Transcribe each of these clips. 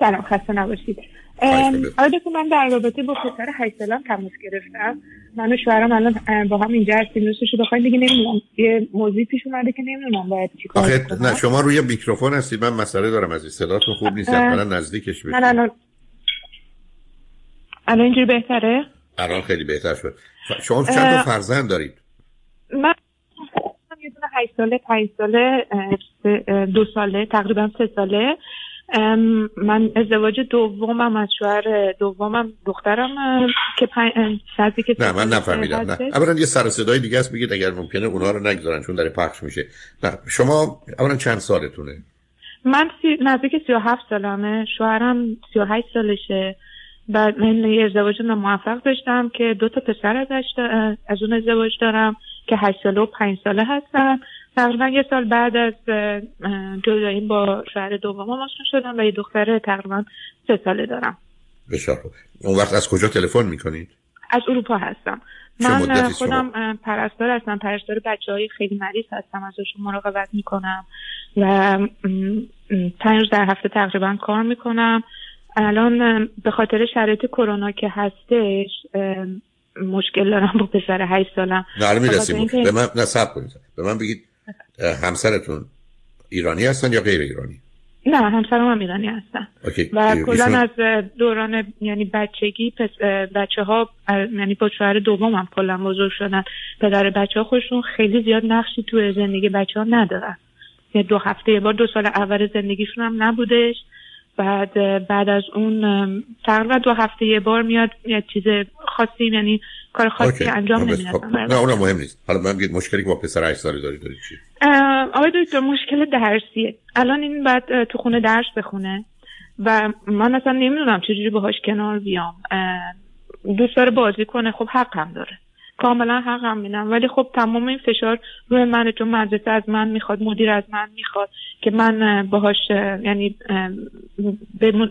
سلام خسته نباشید. آره من در رابطه با پسر سالم تماس گرفتم. من و شوهرم الان با هم اینجا هستیم. دوستشو بخواید دیگه نمی‌دونم. یه موضوعی پیش اومده که نمی‌دونم باید چیکار کنم. نه شما روی میکروفون هستید. من مسئله دارم از صداتون خوب نیست. حتما نزدیکش بشید. الان الان اینجوری بهتره؟ الان خیلی بهتر شد. شما چند تا فرزند دارید؟ من یه دونه 8 ساله 5 ساله دو ساله تقریبا سه ساله. من ازدواج دومم از شوهر دومم دخترم که پنج که نه من نفهمیدم نه. اولا یه سر صدای دیگه است بگید اگر ممکنه اونها رو نگذارن چون داره پخش میشه. نه شما اولا چند سالتونه؟ من سی... نزدیک 37 سالمه شوهرم 38 سالشه. بعد من یه ازدواج موفق داشتم که دو تا پسر ازش از اون ازدواج دارم که 8 ساله و 5 ساله هستن تقریبا یه سال بعد از جدایی با شوهر دومم آشنا شدم و یه دختر تقریبا سه ساله دارم. بسیار اون وقت از کجا تلفن می‌کنید؟ از اروپا هستم. من خودم پرستار هستم. پرستار بچه های خیلی مریض هستم. ازشون مراقبت می‌کنم و پنج روز در هفته تقریبا کار می‌کنم. الان به خاطر شرایط کرونا که هستش مشکل دارم با پسر هشت سالم. نه می‌رسیم. به من نصب کنید. به من بگید همسرتون ایرانی هستن یا غیر ایرانی؟ نه همسرم هم ایرانی هستن. و کلا از دوران یعنی بچگی پس بچه ها یعنی با شوهر دوم هم کلا بزرگ شدن. پدر بچه ها خودشون خیلی زیاد نقشی توی زندگی بچه ها ندارن. یعنی دو هفته یه بار دو سال اول زندگیشون هم نبودش. بعد بعد از اون تقریبا دو هفته یه بار میاد یه چیز خاصی یعنی کار خاصی انجام نمیدن خب. نه اونم مهم نیست. حالا من بگید مشکلی که با پسر 8 ساله داری داری چی؟ آقای دکتر مشکل درسیه. الان این بعد تو خونه درس بخونه و من اصلا نمی‌دونم چجوری باهاش کنار بیام. دوست داره بازی کنه خب حقم داره. کاملا حقم میدم. ولی خب تمام این فشار روی من چون مدرسه از من می‌خواد مدیر از من می‌خواد که من باهاش یعنی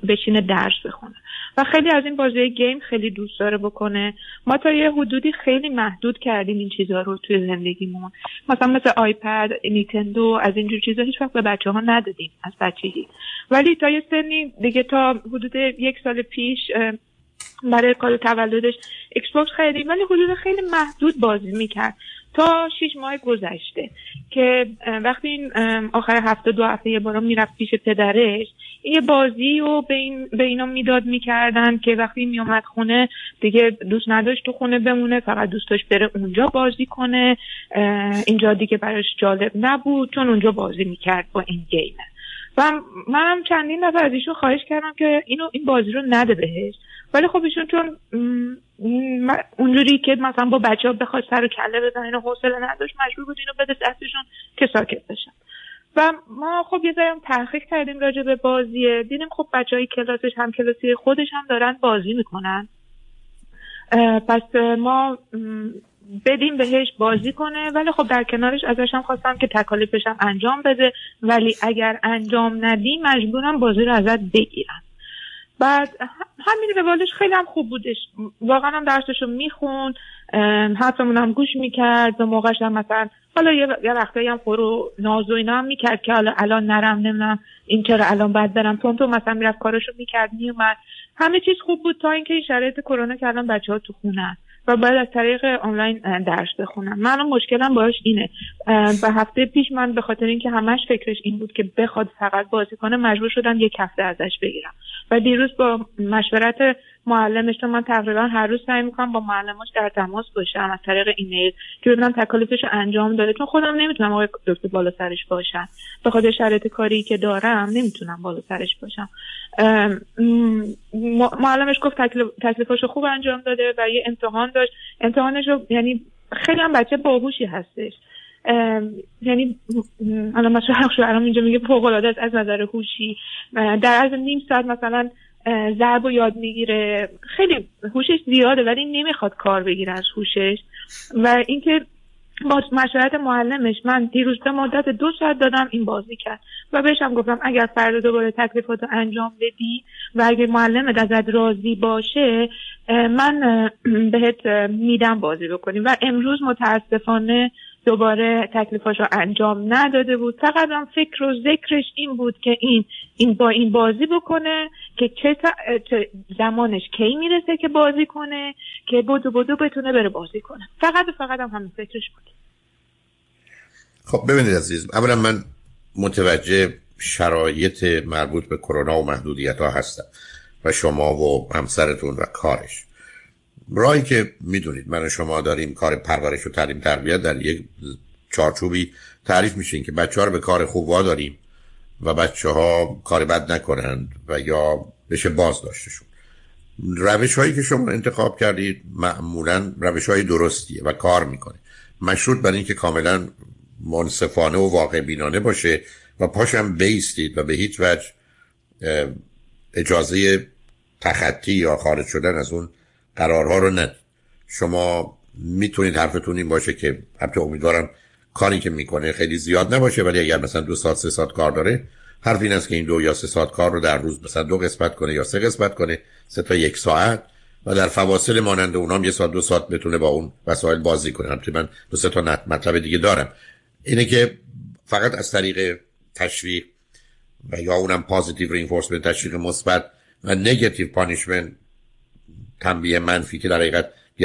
بشینه درس بخونه. و خیلی از این بازی game خیلی دوست داره بکنه. ما تا یه حدودی خیلی محدود کردیم این چیزها رو توی زندگیمون. مثلا مثل iPad Nintendo از اینجور چیزا هیچ وقت به بچه ها ندادیم از بچگی. ولی تا یه سنی دیگه تا حدود یک سال پیش برای کادو تولدش Xbox خریدیم ولی حدود خیلی محدود بازی می‌کرد. تا شیش ماه گذشته که وقتی این آخر هفته دو هفته یه بارا می‌رفت پیش پدرش یه بازی رو به, این اینا می‌داد می‌کردن که وقتی میومد خونه دیگه دوست نداشت تو خونه بمونه فقط دوست داشت بره اونجا بازی کنه. اینجا دیگه براش جالب نبود چون اونجا بازی می‌کرد با این گیمه و منم چندین دفعه از ایشون خواهش کردم که اینو این بازی رو نده بهش. ولی خب ایشون چون اونجوری که مثلا با بچه ها بخواد سر و کله بزن اینو حوصله نداشت مجبور بود اینو بده دستشون که ساکت بشن. و ما خب یه ذره تحقیق کردیم راجع به بازیه. دیدیم خب بچه های کلاسش هم کلاسی خودش هم دارن بازی می‌کنن. پس ما بدیم بهش بازی کنه. ولی خب در کنارش ازش هم خواستم که تکالیفش هم انجام بده. ولی اگر انجام ندی مجبورم بازی رو ازت بگیرن بعد همین روالش خیلی هم خوب بودش. واقعا هم درسشو میخون حرفمون هم گوش می‌کرد. به موقعش هم مثلا حالا یه, وقتایی هم خورو ناز و اینا هم می‌کرد که حالا الان نرم نمی‌دونم این چرا الان باید برم. تون تو مثلا می‌رفت کارشو می‌کرد میومد همه چیز خوب بود تا اینکه این شرایط کرونا که الان بچه ها تو خونه و باید از طریق آنلاین درس بخونم. من مشکلم باش اینه. به هفته پیش من به خاطر اینکه همش فکرش این بود که بخواد فقط بازی کنه مجبور شدم یک هفته ازش بگیرم. و دیروز با مشورت معلمش من تقریبا هر روز سعی می‌کنم با معلماش در تماس باشم از طریق ایمیل. که ببینم تکالیفش انجام داده. چون خودم نمی‌تونم آقای دکتر بالا سرش باشم. به خاطر شرایط کاری که دارم نمی‌تونم بالا سرش باشم. معلمش گفت تکلیفش خوب انجام داده و یه امتحان داشت. امتحانش رو یعنی خیلی هم بچه باهوشی هستش. یعنی الان مثلا شوهرم اینجا میگه فوق العاده از نظر هوشی در از نیم ساعت مثلا ضرب و یاد می‌گیره. خیلی هوشش زیاده ولی نمی‌خواد کار بگیره از هوشش. و اینکه با مشورت معلمش من دیروز به مدت دو ساعت دادم این بازی کرد. و بهشم گفتم اگر فردا دوباره تکلیفات انجام بدی و اگر معلم ازت راضی باشه من بهت میدم بازی بکنیم و امروز متاسفانه دوباره تکلیفاش انجام نداده بود. فقط هم فکر و ذکرش این بود که این این با این بازی بکنه که چه, زمانش کی می‌رسه که بازی کنه که بدو بدو بتونه بره بازی کنه. فقط و فقط هم همین فکرش بود. خب ببینید عزیز اولا من متوجه شرایط مربوط به کرونا و محدودیت ها هستم و شما و همسرتون و کارش. راهی که می‌دونید من و شما داریم کار پرورش و تعلیم تربیت در یک چارچوبی تعریف میشین که بچه ها رو به کار خوب داریم و بچه ها کار بد نکنند و یا بشه باز داشتشون روش هایی که شما انتخاب کردید معمولا روش های درستیه و کار می‌کنه. مشروط بر اینکه کاملا منصفانه و واقع بینانه باشه و پاشم بیستید و به هیچ وجه اجازه تخطی یا خارج شدن از اون قرارها رو ند. شما می‌تونید حرفتون این باشه که البته امیدوارم کاری که می‌کنه خیلی زیاد نباشه ولی اگر مثلا دو ساعت سه ساعت کار داره حرف این است که این دو یا سه ساعت کار رو در روز مثلا دو قسمت کنه یا سه قسمت کنه سه تا یک ساعت و در فواصل مانند اونام یه ساعت دو ساعت بتونه با اون وسایل بازی کنه. البته من دو سه تا مطلب دیگه دارم. اینه که فقط از طریق تشویق و یا اونم پازیتیو رینفورسمنت تشویق مثبت و نگاتیو پانیشمنت تنبیه منفی که در حقیقت